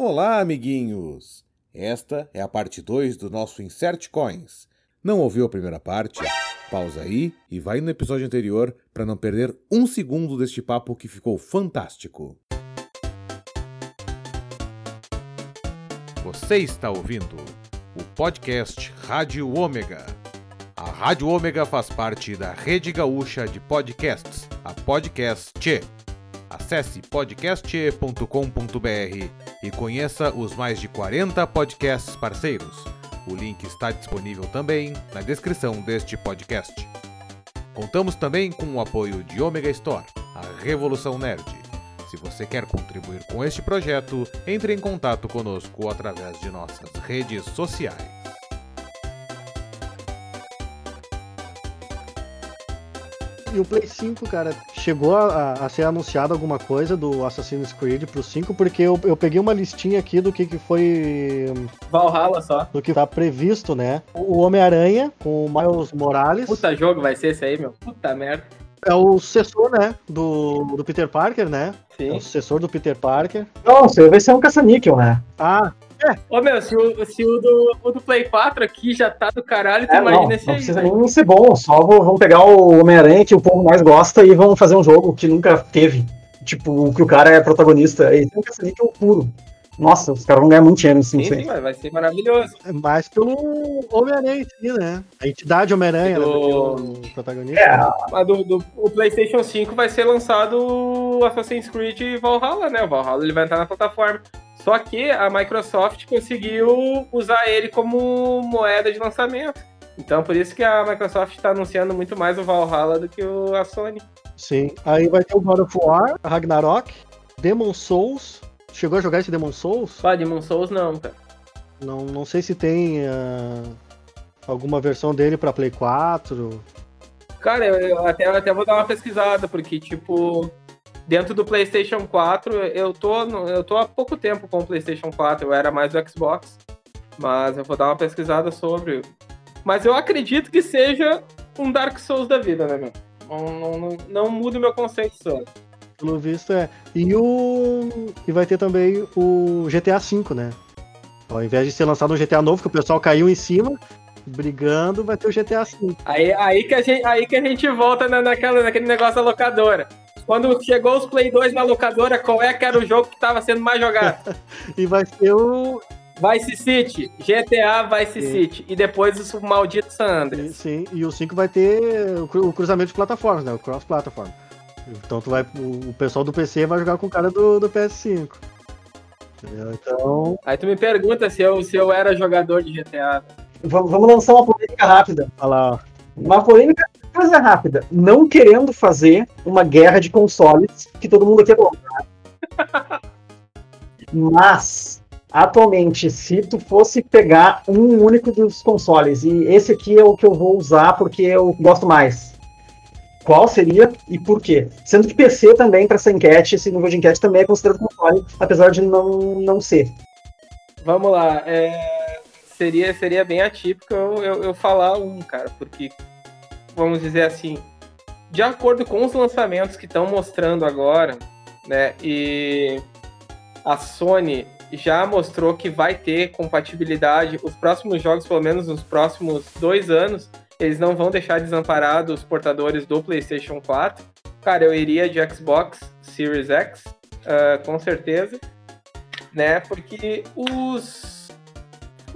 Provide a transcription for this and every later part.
Olá, amiguinhos! Esta é a parte 2 do nosso Insert Coins. Não ouviu a primeira parte? Pausa aí e vai no episódio anterior para não perder um segundo deste papo que ficou fantástico. Você está ouvindo o podcast Rádio Ômega. A Rádio Ômega faz parte da Rede Gaúcha de Podcasts, a Podcast. Acesse podcast.com.br e conheça os mais de 40 podcasts parceiros. O link está disponível também na descrição deste podcast. Contamos também com o apoio de Omega Store, a Revolução Nerd. Se você quer contribuir com este projeto, entre em contato conosco através de nossas redes sociais. E o Play 5, cara, chegou a, a, ser anunciado alguma coisa do Assassin's Creed pro 5, porque eu, eu peguei uma listinha aqui do que, que foi. Valhalla só. Do que tá previsto, né? O Homem-Aranha com o Miles Morales. Puta jogo vai ser esse aí, meu. Puta merda. É o sucessor, né? Do, do Peter Parker, né? Sim. É o sucessor do Peter Parker. Nossa, vai ser um caça-níquel, né? Ah, é. Ô, meu, se o, se o, do, o do Play 4 aqui já tá do caralho, tu é, imagina não, esse não aí. Não precisa nem ser bom, só vamos pegar o Homem-Aranha que o povo mais gosta e vamos fazer um jogo que nunca teve. Tipo, que o cara é protagonista. Esse é um caça-níquel puro. Nossa, os caras vão ganhar muito dinheiro sim, sim, vai ser maravilhoso. É mais pelo Homem-Aranha em si, né? A entidade Homem-Aranha, do... né? o protagonista. É, mas do, do, o PlayStation 5 vai ser lançado o Assassin's Creed Valhalla, né? O Valhalla ele vai entrar na plataforma. Só que a Microsoft conseguiu usar ele como moeda de lançamento. Então por isso que a Microsoft está anunciando muito mais o Valhalla do que o, a Sony. Sim. Aí vai ter o God of War, Ragnarok, Demon Souls. Chegou a jogar esse Demon Souls? Ah, Demon Souls não, cara. Não, não sei se tem uh, alguma versão dele para Play 4. Cara, eu, até, eu até vou dar uma pesquisada, porque, tipo, dentro do PlayStation 4, eu tô, eu tô há pouco tempo com o PlayStation 4, eu era mais do Xbox, mas eu vou dar uma pesquisada sobre. Mas eu acredito que seja um Dark Souls da vida, né, meu? Não, não, não, não muda o meu conceito sobre. Pelo visto é. E o. E vai ter também o GTA V, né? Ao invés de ser lançado um GTA novo, que o pessoal caiu em cima, brigando, vai ter o GTA V. Aí, aí, que, a gente, aí que a gente volta na, naquela, naquele negócio da locadora. Quando chegou os Play 2 na locadora, qual é que era o jogo que estava sendo mais jogado? e vai ser o. Vice City, GTA Vice sim. City. E depois o maldito San Andreas. Sim, sim, e o 5 vai ter o cruzamento de plataformas, né? O cross-platform. Então tu vai, o pessoal do PC vai jogar com o cara do, do PS5. Entendeu? Então. Aí tu me pergunta se eu, se eu era jogador de GTA. Vamos, vamos lançar uma polêmica rápida. Olha lá. Uma polêmica coisa rápida. Não querendo fazer uma guerra de consoles que todo mundo aqui é bom. Mas, atualmente, se tu fosse pegar um único dos consoles, e esse aqui é o que eu vou usar porque eu gosto mais, qual seria e por quê? Sendo que PC também, para essa enquete, esse nível de enquete também é considerado console, apesar de não, não ser. Vamos lá. É, seria, seria bem atípico eu, eu, eu falar um, cara, porque, vamos dizer assim, de acordo com os lançamentos que estão mostrando agora, né, e a Sony já mostrou que vai ter compatibilidade, os próximos jogos, pelo menos nos próximos dois anos, eles não vão deixar desamparados os portadores do PlayStation 4. Cara, eu iria de Xbox Series X, uh, com certeza, né? Porque os.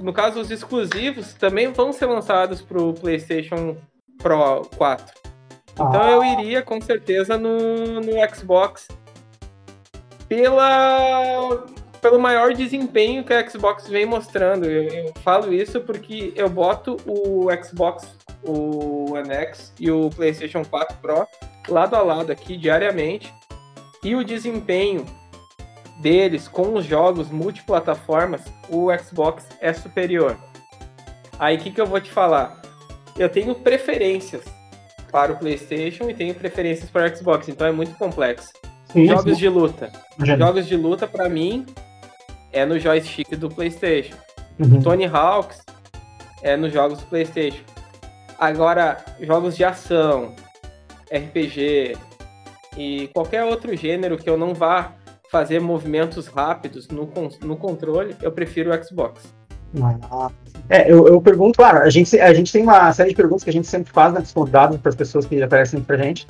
No caso, os exclusivos também vão ser lançados para o PlayStation Pro 4. Então eu iria com certeza no, no Xbox pela pelo maior desempenho que a Xbox vem mostrando. Eu, eu, falo isso porque eu boto o Xbox, o One X e o PlayStation 4 Pro lado a lado aqui diariamente e o desempenho deles com os jogos multiplataformas, o Xbox é superior. Aí o que, que eu vou te falar? Eu tenho preferências para o PlayStation e tenho preferências para o Xbox, então é muito complexo. Sim, jogos sim. de luta. Jogos de luta, para mim, é no joystick do PlayStation. Uhum. Tony Hawks é nos jogos do PlayStation. Agora, jogos de ação, RPG e qualquer outro gênero que eu não vá fazer movimentos rápidos no, no controle, eu prefiro o Xbox. É, eu, eu pergunto, claro, a gente, a gente tem uma série de perguntas que a gente sempre faz, né, dos convidados, para as pessoas que aparecem pra gente.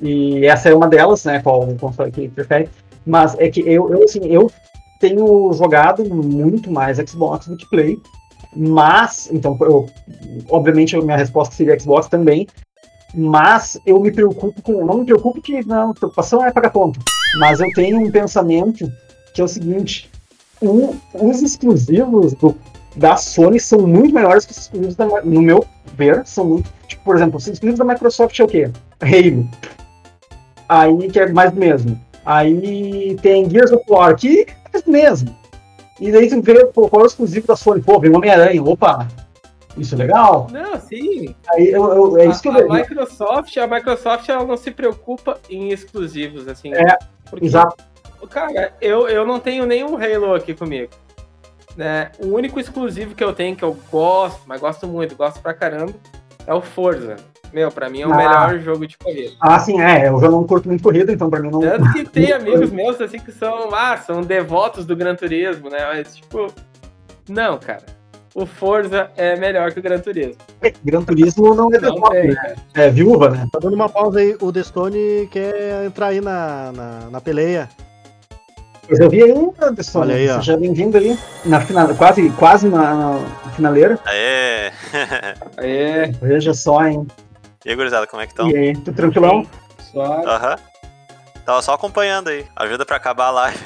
E essa é uma delas, né, qual o console que prefere. Mas é que eu, eu, assim, eu tenho jogado muito mais Xbox do que Play. Mas, então, eu, obviamente, a minha resposta seria Xbox também. Mas eu me preocupo com. Não me preocupo que não, preocupação é pagar ponto. Mas eu tenho um pensamento que é o seguinte: um- os exclusivos do da Sony são muito melhores que os exclusivos da no meu ver, são muito, tipo, por exemplo, os exclusivos da Microsoft é o quê? Halo. Aí que é mais do mesmo. Aí tem Gears of War, que é mais do mesmo. E daí tu vê pô, qual é o exclusivo da Sony, pô, vem Homem-Aranha, opa, isso é legal. Não, sim. Aí eu, eu- é isso que eu a, vejo. a Microsoft, a Microsoft ela não se preocupa em exclusivos, assim. É, porque, Exato. Cara, eu, eu não tenho nenhum Halo aqui comigo. Né? O único exclusivo que eu tenho, que eu gosto, mas gosto muito, gosto pra caramba, é o Forza. Meu, pra mim é o Ah. melhor jogo de corrida. Ah, sim, é, eu já não curto muito corrida, então pra mim não. Tanto que tem amigos meus assim que são, ah, são devotos do Gran Turismo, né? Mas, tipo, não, cara. O Forza é melhor que o Gran Turismo. Gran Turismo não é Não tem, né? É viúva, né? Tá dando uma pausa aí, o Destone quer entrar aí na, na, na peleia. Eu vi aí, Anderson, Olha aí, ó. seja bem-vindo aí, na final, quase, quase na, na finaleira. Aê! É, Veja só, hein? E aí, gurizada, como é que estão? E aí, tudo tranquilão? só. Aham. Tava só acompanhando aí. Ajuda pra acabar a live.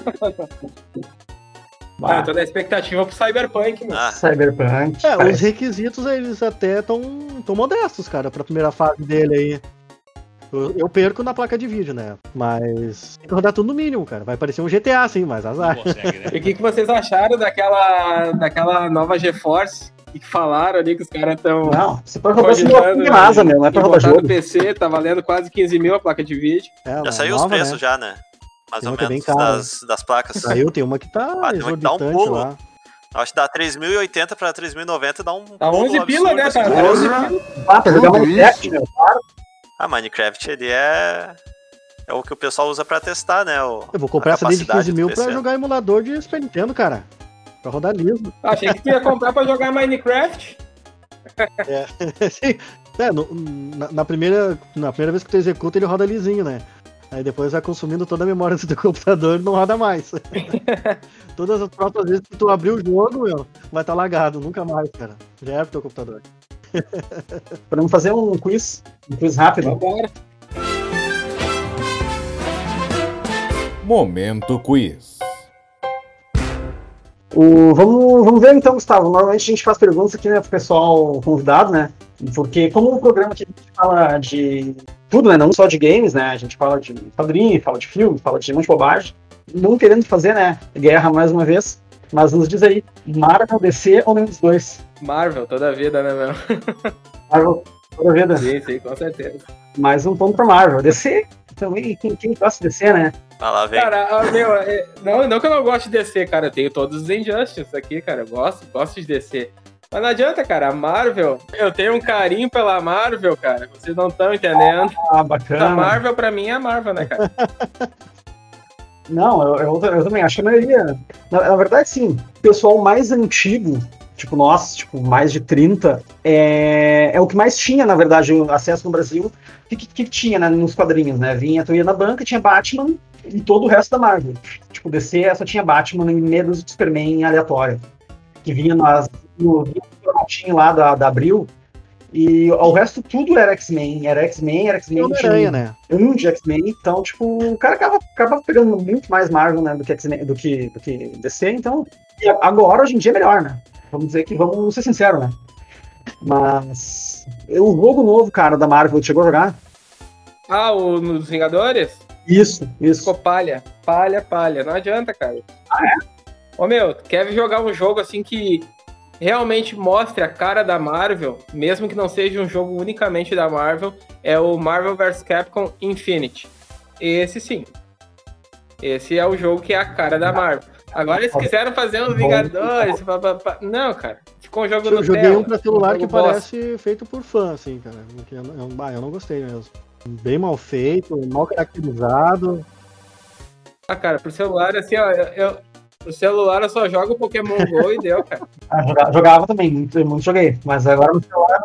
Ah, eu tô na expectativa pro Cyberpunk, mano. Ah, Cyberpunk. É, os requisitos eles até tão, tão modestos, cara, pra primeira fase dele aí. Eu, eu perco na placa de vídeo, né? Mas tem que rodar tudo no mínimo, cara. Vai parecer um GTA, sim, mas azar. E o que, que vocês acharam daquela, daquela nova GeForce? O que, falaram ali que os caras estão. Não, você pode rodar simulação de NASA, meu, não é pra no jogo. PC, tá valendo quase 15 mil a placa de vídeo. É, já saiu os nova, preços né? já, né? Mais ou uma que é menos cara. das, das placas. Saiu, tem uma que tá Ah, tem uma que dá um pulo. lá. Acho que dá 3.080 pra 3.090 dá um Tá pulo 11 pila, né, cara? assim. Tá 11 pila. Ah, pra jogar Minecraft, meu. Ah, Minecraft ele é... É o que o pessoal usa pra testar, né? O... Eu vou comprar essa capacidade 15 do mil pra jogar emulador de Super Nintendo, cara. Pra rodar liso. Achei que tu ia comprar pra jogar Minecraft. Sim. É, no- na, na primeira, na primeira vez que tu executa, ele roda lisinho, né? Aí depois vai consumindo toda a memória do teu computador e não roda mais. Todas as próximas vezes que tu abrir o jogo, meu, vai estar lagado, nunca mais, cara. Já era pro teu computador. Podemos fazer um quiz, um quiz rápido. Agora. Momento Quiz. O, vamos, vamos ver então, Gustavo. Normalmente a gente faz perguntas aqui né, pro pessoal convidado, né? Porque como o programa aqui a gente fala de tudo, né? Não só de games, né? A gente fala de quadrinho, fala de filme, fala de um monte de bobagem. Não querendo fazer, né? Guerra mais uma vez. Mas nos diz aí, Marvel, DC ou nenhum dos dois? Marvel, toda a vida, né, meu? Marvel, toda a vida. Sim, sim, com certeza. Mais um ponto pra Marvel. DC, também, quem, quem gosta de DC, né? Lá, vem. Cara, meu, é- não, não que eu não goste de DC, cara. Eu tenho todos os Injustice aqui, cara. Eu gosto, gosto de DC. Mas não adianta, cara. A Marvel, eu tenho um carinho pela Marvel, cara. Vocês não estão entendendo. Ah, A bacana. Marvel, pra mim, é a Marvel, né, cara? Não, eu, eu, eu também acho que a maioria. Na, na verdade, sim. O pessoal mais antigo, tipo nós, tipo, mais de 30, é, é o que mais tinha, na verdade, o acesso no Brasil. O que, que, que tinha né, nos quadrinhos, né? Vinha, tu ia na banca, tinha Batman e todo o resto da Marvel. Tipo, DC só tinha Batman e medos de Superman aleatório. Que vinha nas, no, formatinho lá da, da Abril. E o resto tudo era X-Men. Era X-Men, era X-Men. Homem-Aranha, né? um de X-Men, então, tipo, o cara acaba, acaba pegando muito mais Marvel, né, do que, do que, do que DC, então, e agora, hoje em dia, é melhor, né? Vamos dizer que, vamos ser sinceros, né? Mas, o jogo novo, cara, da Marvel, chegou a jogar? Ah, o nos Vingadores? Isso, isso. Ficou palha. Palha, palha. Não adianta, cara. Ah, é? Ô, meu, quer jogar um jogo assim que realmente mostre a cara da Marvel, mesmo que não seja um jogo unicamente da Marvel, é o Marvel vs Capcom Infinity. Esse sim. Esse é o jogo que é a cara da Marvel. Agora eles quiseram fazer uns Vingadores. pá, pá, pá. Não, cara. Ficou um jogo Eu no joguei um pra celular que bosta. parece feito por fã, assim, cara. Que Eu, eu, ah, eu não gostei mesmo. Bem mal feito, mal caracterizado. Ah, cara, pro celular, assim, ó, eu, eu, pro celular eu só jogo Pokémon GO e deu, cara. Ah, joga- jogava também, muito, muito joguei. Mas agora no celular.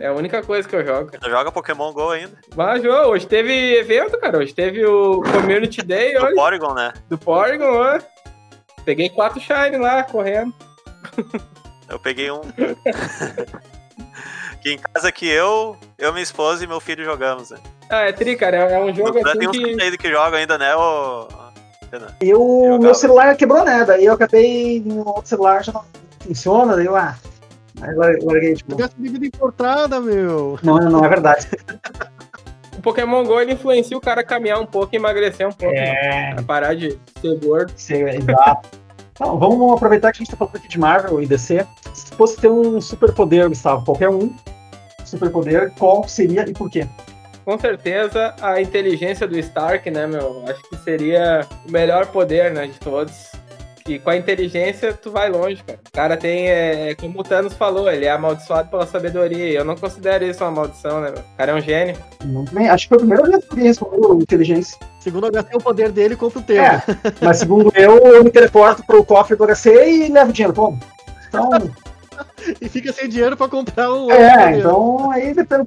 É a única coisa que eu jogo, cara. Joga Pokémon GO ainda? Mas, João, hoje teve evento, cara. Hoje teve o Community Day Do hoje, Porygon, né? do Porygon, ó. Peguei quatro Shine lá, correndo. Eu peguei um. que em casa que eu, eu, minha esposa e meu filho jogamos. Né? Ah, é tri, cara. É um jogo Já assim tem uns que... aí que jogam ainda, né? O... E o meu celular quebrou, né? Daí eu acabei no outro celular já não funciona, daí eu, ah. Aí lar- larguei, tipo. Jogar essa bebida importada, meu. Não, não é verdade. O Pokémon GO, ele influencia o cara a caminhar um pouco e emagrecer um pouco. É, A parar de ser gordo. sim, exato. Então, vamos aproveitar que a gente tá falando aqui de Marvel e DC. Se fosse ter um superpoder, Gustavo, qualquer um, superpoder, qual seria e por quê? Com certeza, a inteligência do Stark, né, meu? Acho que seria o melhor poder, né, de todos. E com a inteligência, tu vai longe, cara. O cara tem, é, como o Thanos falou, ele é amaldiçoado pela sabedoria. E eu não considero isso uma maldição, né, meu? O cara é um gênio. Muito bem. Acho que foi a primeira vez que respondeu inteligência. Segundo o HC, o poder dele contra o teu. É, mas segundo eu, eu me teleporto pro cofre do HC e levo dinheiro, como? Então, E fica sem dinheiro pra comprar o. é, então aí depende.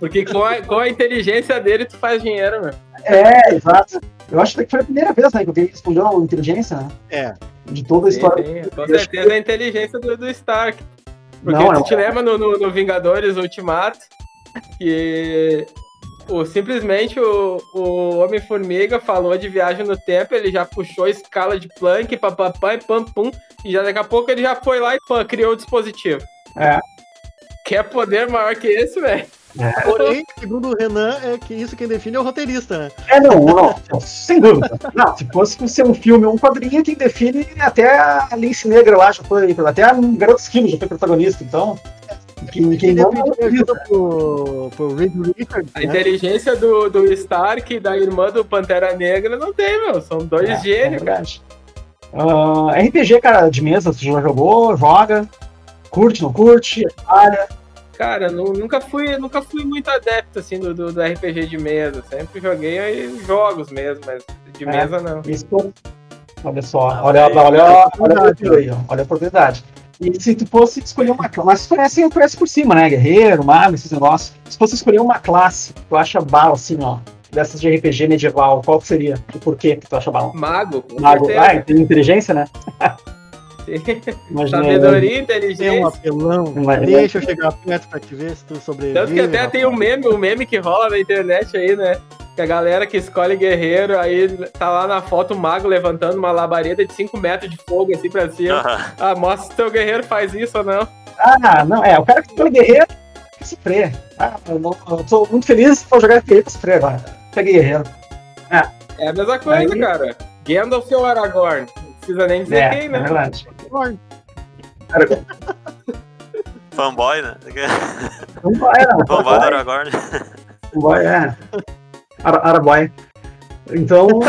Porque com a, com a inteligência dele, tu faz dinheiro, meu. É, exato. Eu acho que foi a primeira vez né, que alguém respondeu a inteligência, né? É. De toda a Sim, história. sim. Com certeza a inteligência do, do Stark. Porque Não, tu é- te lembra no, no- no Vingadores Ultimato que o, simplesmente o, o Homem-Formiga falou de viagem no tempo, ele já puxou a escala de Planck, papapá e pam pum, e já daqui a pouco ele já foi lá e pã, criou o dispositivo. É. Quer poder maior que esse, velho? Porém, segundo o Renan, é que isso quem define é o roteirista, né? É, não, não, sem dúvida. Não, se fosse ser um filme ou um quadrinho, quem define até a Lince Negra lá já foi, até a Garoto Esquilo já foi protagonista, então. Quem, quem não. ajuda pro, pro Reed Richards, A né? inteligência do, do Stark e da irmã do Pantera Negra não tem, meu. São dois É, é gênios. verdade. Ah, RPG, cara, de mesa, você já jogou, joga, curte, não curte, olha. Cara, nu- nunca fui, nunca fui muito adepto assim do, do, do RPG de mesa. Sempre joguei aí jogos mesmo, mas de É. mesa não. Isso, olha só, olha, olha, olha, olha, a oportunidade aí, ó, olha a oportunidade. E se tu fosse escolher uma classe, mas conhece, conhece por cima, né? Guerreiro, mago, esses negócios. Se fosse escolher uma classe que tu acha bala, assim, ó, dessas de RPG medieval, qual que seria? E por quê que tu acha bala? Mago, Mago, certeza. ah, tem inteligência, né? Imagina, Sabedoria, Tem um inteligência. apelão. Vai- Deixa eu chegar perto pra te ver se tu sobrevive. Tanto que até rapaz. tem um meme, um meme que rola na internet aí, né? Que a galera que escolhe guerreiro, aí tá lá na foto o mago levantando uma labareda de 5 metros de fogo assim pra cima. Ah, mostra se teu guerreiro faz isso ou não. Ah, não, é, o cara que escolhe guerreiro quer sofrer. Ah, eu, não, eu tô muito feliz por jogar RPG pra sofrer agora. Peguei guerreiro. É a mesma coisa, Aí- cara. Gandalf ou Aragorn? Não precisa nem dizer É, quem, é né? verdade. Fanboy, né? Não vai, não. Fanboy do Aragorn. Boy, é. Ara- Araboy. Então.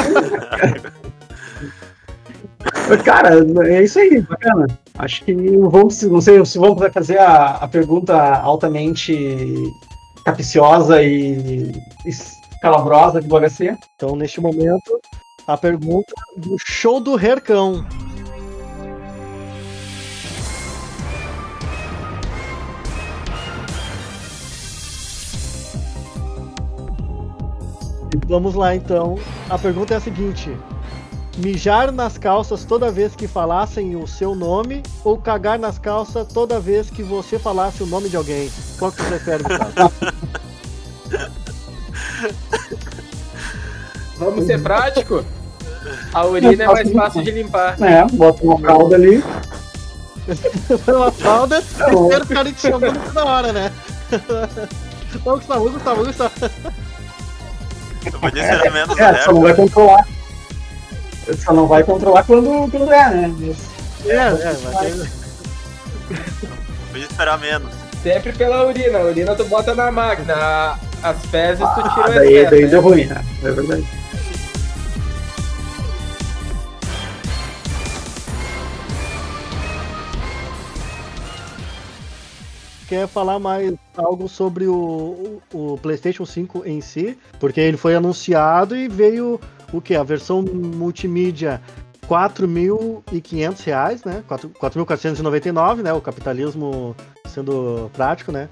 Cara, é isso aí, bacana. Acho que vamos, não sei se vamos fazer a, a pergunta altamente capciosa e escalabrosa do HC. Então, neste momento, a pergunta do show do Hercão. Vamos lá então. A pergunta é a seguinte: mijar nas calças toda vez que falassem o seu nome ou cagar nas calças toda vez que você falasse o nome de alguém? Qual que você prefere, Gustavo? Vamos ser prático? A urina é mais fácil de limpar. É, bota uma fralda ali. Uma fralda, Não. espero o cara te chamando toda hora, né? Ô, Gustavo, Gustavo, Gustavo. Eu podia ser menos É, só não vai zero. controlar. Só não vai controlar quando, quando é, né? Mas- É, é, mas Podia esperar menos. Sempre pela urina. A urina tu bota na máquina. As fezes tu tira Ah, daí, excesso. daí né? deu ruim, né? É verdade. Quer falar mais algo sobre o, o, o PlayStation 5 em si, porque ele foi anunciado e veio o que? A versão multimídia 4.500 reais, né? 4.499, né? O capitalismo sendo prático, né?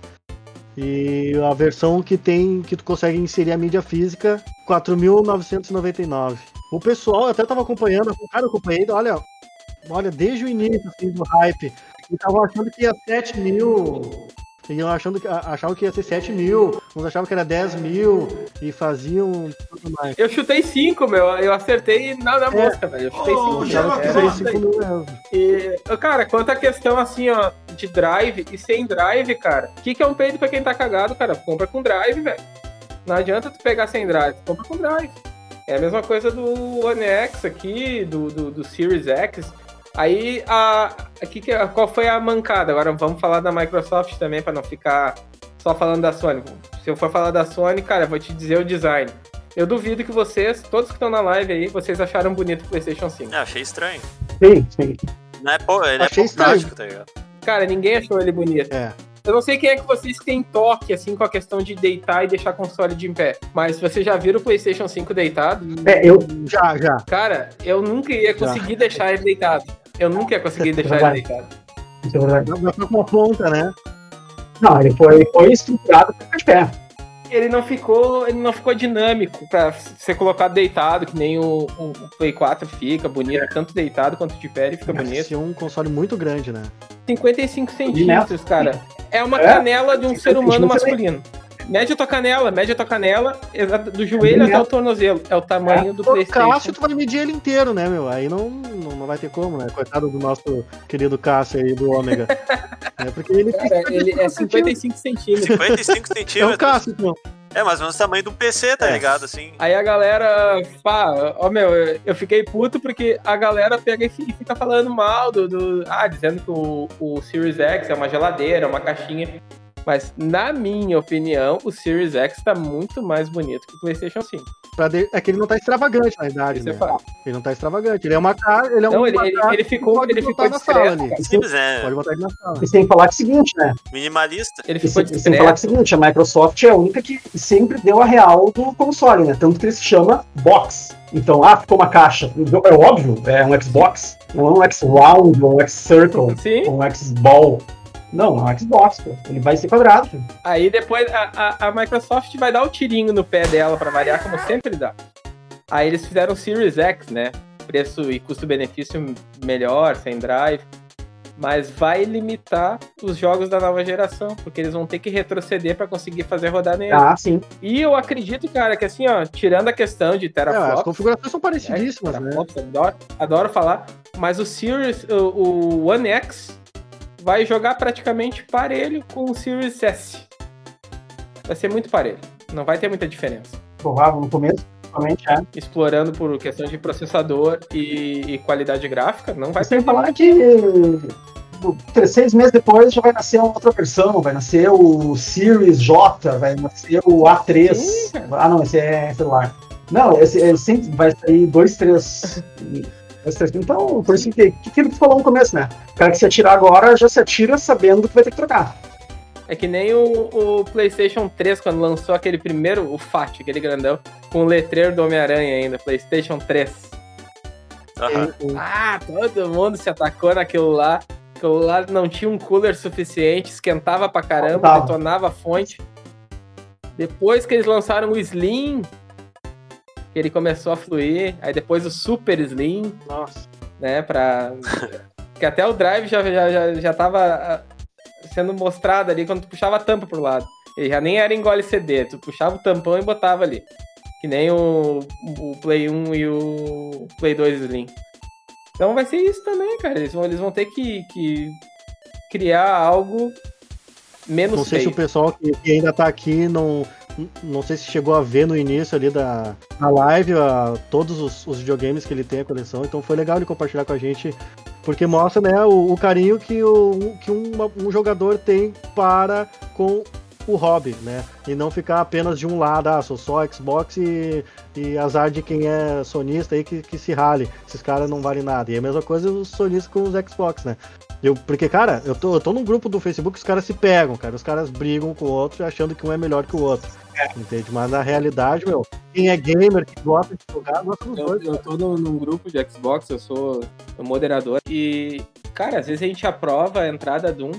E a versão que tem que tu consegue inserir a mídia física, 4.999. O pessoal, até tava acompanhando, cara, eu acompanhei, olha, olha, desde o início assim, do hype, e tava achando que ia 7 mil Iam achando que, achavam que ia ser 7 mil, uns achavam que era 10 mil e faziam tudo mais. Eu chutei 5, meu. Eu acertei na, na é. mosca, velho. Eu chutei 5 oh, mil. Eu 5 mil mesmo. E, cara, quanto a questão assim, ó, de drive e sem drive, cara, o que, que é um peido pra quem tá cagado, cara? Compra com drive, velho. Não adianta tu pegar sem drive, compra com drive. É a mesma coisa do One X aqui, do, do, do Series X. Aí, a, aqui, qual foi a mancada? Agora vamos falar da Microsoft também, para não ficar só falando da Sony. Se eu for falar da Sony, cara, vou te dizer o design. Eu duvido que vocês, todos que estão na live aí, vocês acharam bonito o PlayStation 5. Ah, achei estranho. Sim, sim. Não é, pô, ele é achei é pouco prático, tá ligado? Cara, ninguém achou ele bonito. É. Eu não sei quem é que vocês têm toque, assim, com a questão de deitar e deixar console de em pé. Mas vocês já viram o PlayStation 5 deitado? É, eu já, já. Cara, eu nunca ia conseguir já. deixar ele deitado. Eu nunca ia conseguir deixar ele deitado. Isso é verdade. Não, foi com uma ponta, né? Não, ele foi, foi estruturado para ficar de pé. Ele não ficou, ele não ficou dinâmico para ser colocado deitado, que nem o, o, Play 4 fica bonito, é. tanto deitado quanto de pé ele fica bonito. É um console muito grande, né? 55 centímetros, cara. É uma é? canela de um ser humano masculino. Mede a tua canela, mede a tua canela do joelho até o tornozelo. É o tamanho é. do PlayStation. Cássio, tu vai medir ele inteiro, né, meu? Aí não, não, não vai ter como, né? Coitado do nosso querido Cássio aí, do Ômega. é porque ele, Cara, ele é 55 centímetros. 55 centímetros. É o Cássio, então. É, mais ou menos o tamanho do PC, tá é. ligado? Assim. Aí a galera, pá, ó, meu, eu fiquei puto porque a galera pega e fica falando mal do. do ah, dizendo que o, o Series X é uma geladeira, uma caixinha. Mas, na minha opinião, o Series X tá muito mais bonito que o PlayStation 5. De... É que ele não tá extravagante, na verdade. Né? Ele não tá extravagante. Ele é uma cara. Ele é não, ele, ele, ele, ficou, ele ficou na sala ali. é. Pode botar ele na sala. E sem falar que é o seguinte, né? Minimalista. Ele ficou e, sem falar que é o seguinte, a Microsoft é a única que sempre deu a real do console, né? Tanto que ele se chama Box. Então, ah, ficou uma caixa. É óbvio, é um Xbox. Não é um X-Round, ou um X-Circle, ou um X-Ball. Não, é um Xbox, pô. Ele vai ser quadrado. Pô. Aí depois a, a, a, Microsoft vai dar o tirinho no pé dela para variar, como sempre dá. Aí eles fizeram o Series X, né? Preço e custo-benefício melhor, sem drive. Mas vai limitar os jogos da nova geração, porque eles vão ter que retroceder para conseguir fazer rodar nele. Ah, sim. E eu acredito, cara, que assim, ó, tirando a questão de teraflops... É, as configurações são parecidíssimas, é, né? Adoro, adoro falar. Mas o Series, o, o One X vai jogar praticamente parelho com o Series S. Vai ser muito parelho. Não vai ter muita diferença. Provável no começo, realmente é. Explorando por questão de processador e, e qualidade gráfica, não vai Sem falar que seis meses depois já vai nascer uma outra versão, vai nascer o Series J, vai nascer o A3. Sim, ah, não, esse é celular. Não, esse, esse sempre vai sair dois, três Então, por isso que, que, que ele falou no começo, né? O cara que se atirar agora já se atira sabendo que vai ter que trocar. É que nem o, o, PlayStation 3, quando lançou aquele primeiro, o FAT, aquele grandão, com o letreiro do Homem-Aranha ainda, PlayStation 3. Uhum. Ah, todo mundo se atacou naquilo lá. Aquilo lá não tinha um cooler suficiente, esquentava pra caramba, detonava a fonte. Depois que eles lançaram o Slim, ele começou a fluir, aí depois o Super Slim. Nossa. Né, pra... que até o Drive já, já, já, já tava ah, sendo mostrado ali quando tu puxava a tampa pro lado. Ele já nem era engole CD, tu puxava o tampão e botava ali. Que nem o, o Play 1 e o Play 2 Slim. Então vai ser isso também, cara. Eles vão, eles vão ter que, que criar algo menos Não sei feio. se o pessoal que, que ainda tá aqui não, não sei se chegou a ver no início ali da, da live a, todos os, os, videogames que ele tem a coleção, então foi legal ele compartilhar com a gente, porque mostra né, o, o carinho que, o, que um, jogador tem para com o hobby, né? E não ficar apenas de um lado, ah, sou só Xbox e, e azar de quem é sonista aí que, que se rale. Esses caras não valem nada. E a mesma coisa os sonistas com os Xbox, né? Eu, porque, cara, eu tô, eu tô num grupo do Facebook, os caras se pegam, cara. Os caras brigam com o outro achando que um é melhor que o outro. É. Entende? Mas na realidade, meu, quem é gamer, que gosta de jogar, gosta dos eu, dois. Eu tô num, num, grupo de Xbox, eu sou moderador. E, cara, às vezes a gente aprova a entrada de um.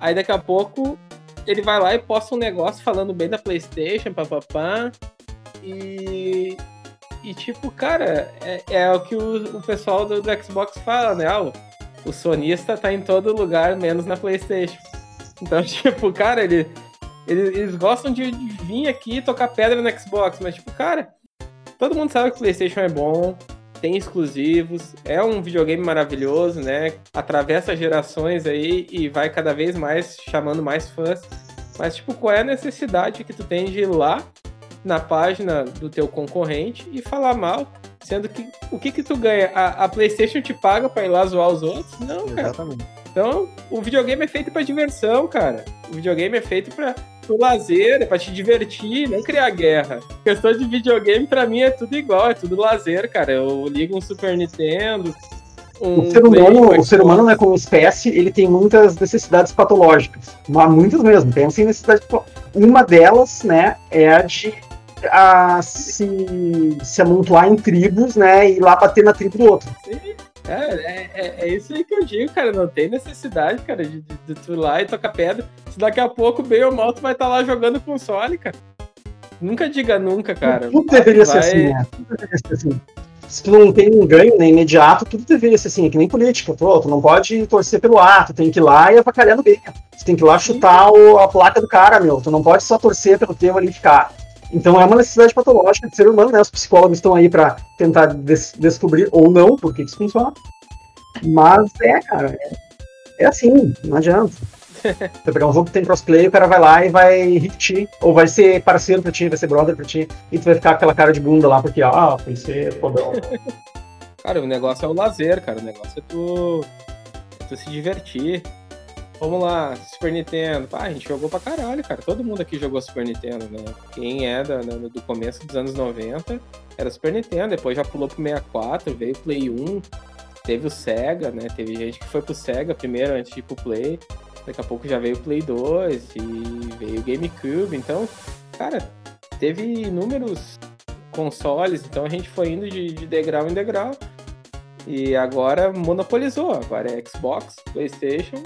Aí daqui a pouco ele vai lá e posta um negócio falando bem da PlayStation, papapá. E. E tipo, cara, é, é o que o, o pessoal do, do, Xbox fala, né? Ah, o, sonista tá em todo lugar, menos na PlayStation. Então, tipo, cara, ele, eles, eles gostam de, de, vir aqui e tocar pedra no Xbox, mas, tipo, cara, todo mundo sabe que o PlayStation é bom, tem exclusivos, é um videogame maravilhoso, né? Atravessa gerações aí e vai cada vez mais chamando mais fãs. Mas, tipo, qual é a necessidade que tu tem de ir lá na página do teu concorrente e falar mal, sendo que o que que tu ganha? A, a PlayStation te paga pra ir lá zoar os outros? Não, cara. Exatamente. Então, o videogame é feito para diversão, cara. O videogame é feito para o lazer, é para te divertir, não criar guerra. A questão de videogame para mim é tudo igual, é tudo lazer, cara. Eu ligo um Super Nintendo, um o ser humano, o ser humano, né, como espécie, ele tem muitas necessidades patológicas, mas muitas mesmo. Tem necessidades. Uma delas, né, é a de a se, se amontoar em tribos, né, e ir lá bater na tribo do outro. Sim. É, é, é, é, isso aí que eu digo, cara. Não tem necessidade, cara, de, de, de tu ir lá e tocar pedra. Se daqui a pouco, bem ou mal, tu vai estar tá lá jogando console, cara. Nunca diga nunca, cara. Tudo deveria vai... ser assim, né? Tudo deveria ser assim. Se tu não tem um ganho né, imediato, tudo deveria ser assim, é que nem política. Tu, tu não pode torcer pelo ato, tem que ir lá e avacalhar no bem. Tu tem que ir lá chutar o, a placa do cara, meu. Tu não pode só torcer pelo teu ali ficar. Então é uma necessidade patológica de ser humano, né? Os psicólogos estão aí para tentar des descobrir ou não por que isso funciona. Mas é, cara, é, é assim, não adianta. Você pegar um jogo que tem crossplay, o cara vai lá e vai repetir. Ou vai ser parceiro pra ti, vai ser brother pra ti, e tu vai ficar com aquela cara de bunda lá, porque, ah, foi ser fodão. cara, o negócio é o lazer, cara. O negócio é tu, é tu se divertir. Vamos lá, Super Nintendo. Ah, a gente jogou pra caralho, cara. Todo mundo aqui jogou Super Nintendo, né? Quem é da, do começo dos anos 90 era Super Nintendo, depois já pulou pro 64, veio Play 1, teve o Sega, né? Teve gente que foi pro Sega primeiro antes de ir pro Play. Daqui a pouco já veio o Play 2 e veio o GameCube. Então, cara, teve inúmeros consoles, então a gente foi indo de, de degrau em degrau. E agora monopolizou. Agora é Xbox, PlayStation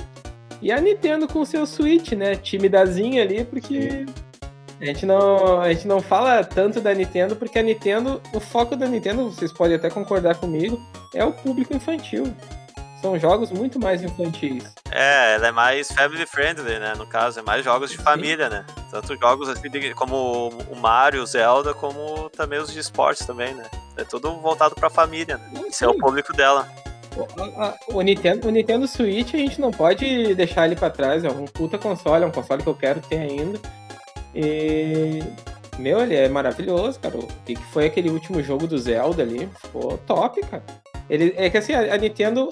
e a Nintendo com o seu Switch, né? Timidazinha ali, porque a gente, não, a gente não fala tanto da Nintendo, porque a Nintendo, o foco da Nintendo, vocês podem até concordar comigo, é o público infantil. São jogos muito mais infantis. É, ela é mais family friendly, né? No caso, é mais jogos de família, né? Tanto jogos assim como o Mario, o Zelda, como também os de esportes também, né? É tudo voltado pra família, né? Esse é o público dela o Nintendo, o Nintendo Switch a gente não pode deixar ele para trás. É um puta console, é um console que eu quero ter ainda. E. Meu, ele é maravilhoso, cara. O que foi aquele último jogo do Zelda ali? Ficou top, cara. Ele, é que assim, a, a Nintendo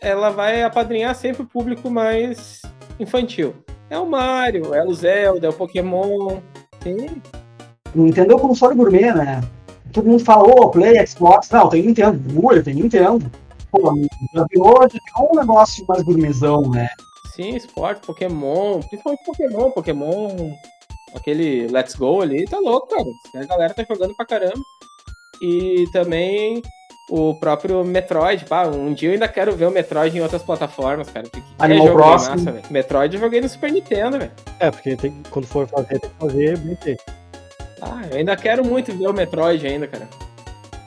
ela vai apadrinhar sempre o público mais infantil. É o Mario, é o Zelda, é o Pokémon. Sim. Nintendo é o console gourmet, né? Todo mundo fala, ô, oh, Play, Xbox. Não, tem Nintendo. Ui, tem Nintendo pô, já virou, já virou um negócio mais gourmetzão, né? Sim, esporte, Pokémon, principalmente Pokémon, Pokémon, aquele Let's Go ali, tá louco, cara. A galera tá jogando pra caramba. E também o próprio Metroid, pá, um dia eu ainda quero ver o Metroid em outras plataformas, cara. Que, Animal Crossing. Massa, Metroid eu joguei no Super Nintendo, velho. É, porque tem, quando for fazer, tem que fazer bem feito. Ah, eu ainda quero muito ver o Metroid ainda, cara.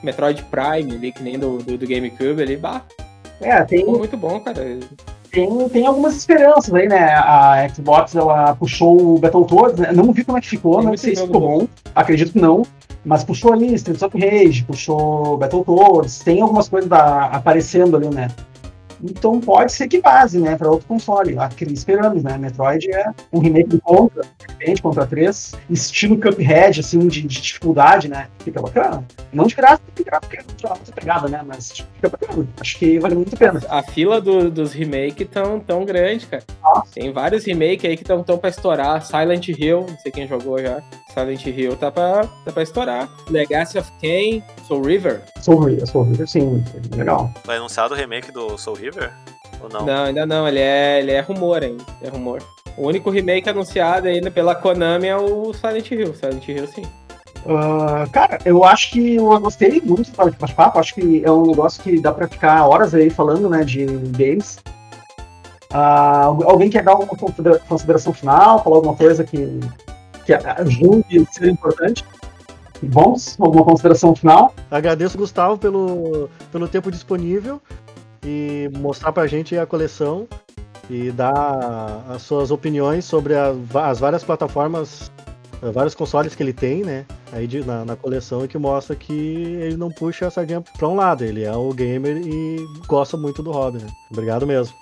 Metroid Prime ali, que nem do, do, do GameCube ali, bah. É, tem. Ficou muito bom, cara. Tem, tem algumas esperanças aí, né? A Xbox ela puxou o Battletoads, né? Não vi como é que ficou, tem não sei se ficou bom. bom. Acredito que não. Mas puxou ali Streets of Rage, puxou Battletoads, tem algumas coisas da, aparecendo ali, né? Então pode ser que base, né, para outro console. Esperamos, né? Metroid é um remake de Contra, repente, Contra 3, estilo Cuphead, assim, de, de, dificuldade, né? Fica bacana. Não de graça, porque graça porque é outra pegada, né? Mas fica bacana. Acho que vale muito a pena. A fila do, dos remakes tão, tão grande, cara. Nossa. Tem vários remakes aí que estão tão pra estourar. Silent Hill, não sei quem jogou já. Silent Hill tá pra, tá pra estourar. Legacy of Kain, Soul River. Soul River, Soul River, sim, legal. Vai anunciar o remake do Soul River? Ou não? Não, ainda não. Ele é, ele é rumor ainda. É rumor. O único remake anunciado ainda pela Konami é o Silent Hill. Silent Hill, sim. Ah, cara, eu acho que eu gostei muito do bate-papo. Acho que é um negócio que dá pra ficar horas aí falando, né, de games. Ah, alguém quer dar alguma considera- consideração final? Falar alguma coisa que, que a ser importante? Vamos? Alguma consideração final? Agradeço, Gustavo, pelo, pelo tempo disponível e mostrar pra gente a coleção e dar as suas opiniões sobre a- as várias plataformas, vários consoles que ele tem, né? Aí de- na, na coleção e que mostra que ele não puxa a sardinha pra um lado, ele é o gamer e gosta muito do hobby, né? Obrigado mesmo.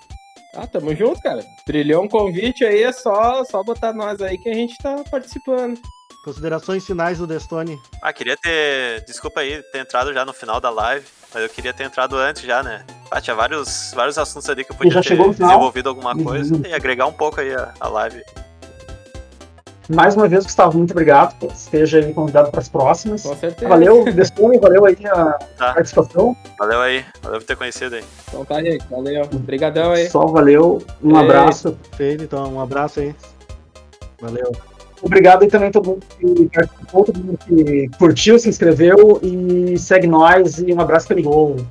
Ah, tamo junto, cara. Trilhou um convite aí, é só, só botar nós aí que a gente tá participando. Considerações finais do Destone. Ah, queria ter. Desculpa aí ter entrado já no final da live, mas eu queria ter entrado antes já, né? Ah, tinha vários, vários assuntos ali que eu podia já ter desenvolvido alguma Uhum. coisa e agregar um pouco aí a, a live. Mais uma vez, Gustavo, muito obrigado. Esteja aí convidado para as próximas. Com certeza. Valeu, Destone, valeu aí a Tá. participação. Valeu aí, valeu por ter conhecido aí. Então tá, gente. Valeu. Obrigadão aí. Só valeu, um Ei. abraço. Feito, então, um abraço aí. Valeu. Obrigado aí também a todo mundo que participou, todo mundo que curtiu, se inscreveu e segue nós. E um abraço perigoso.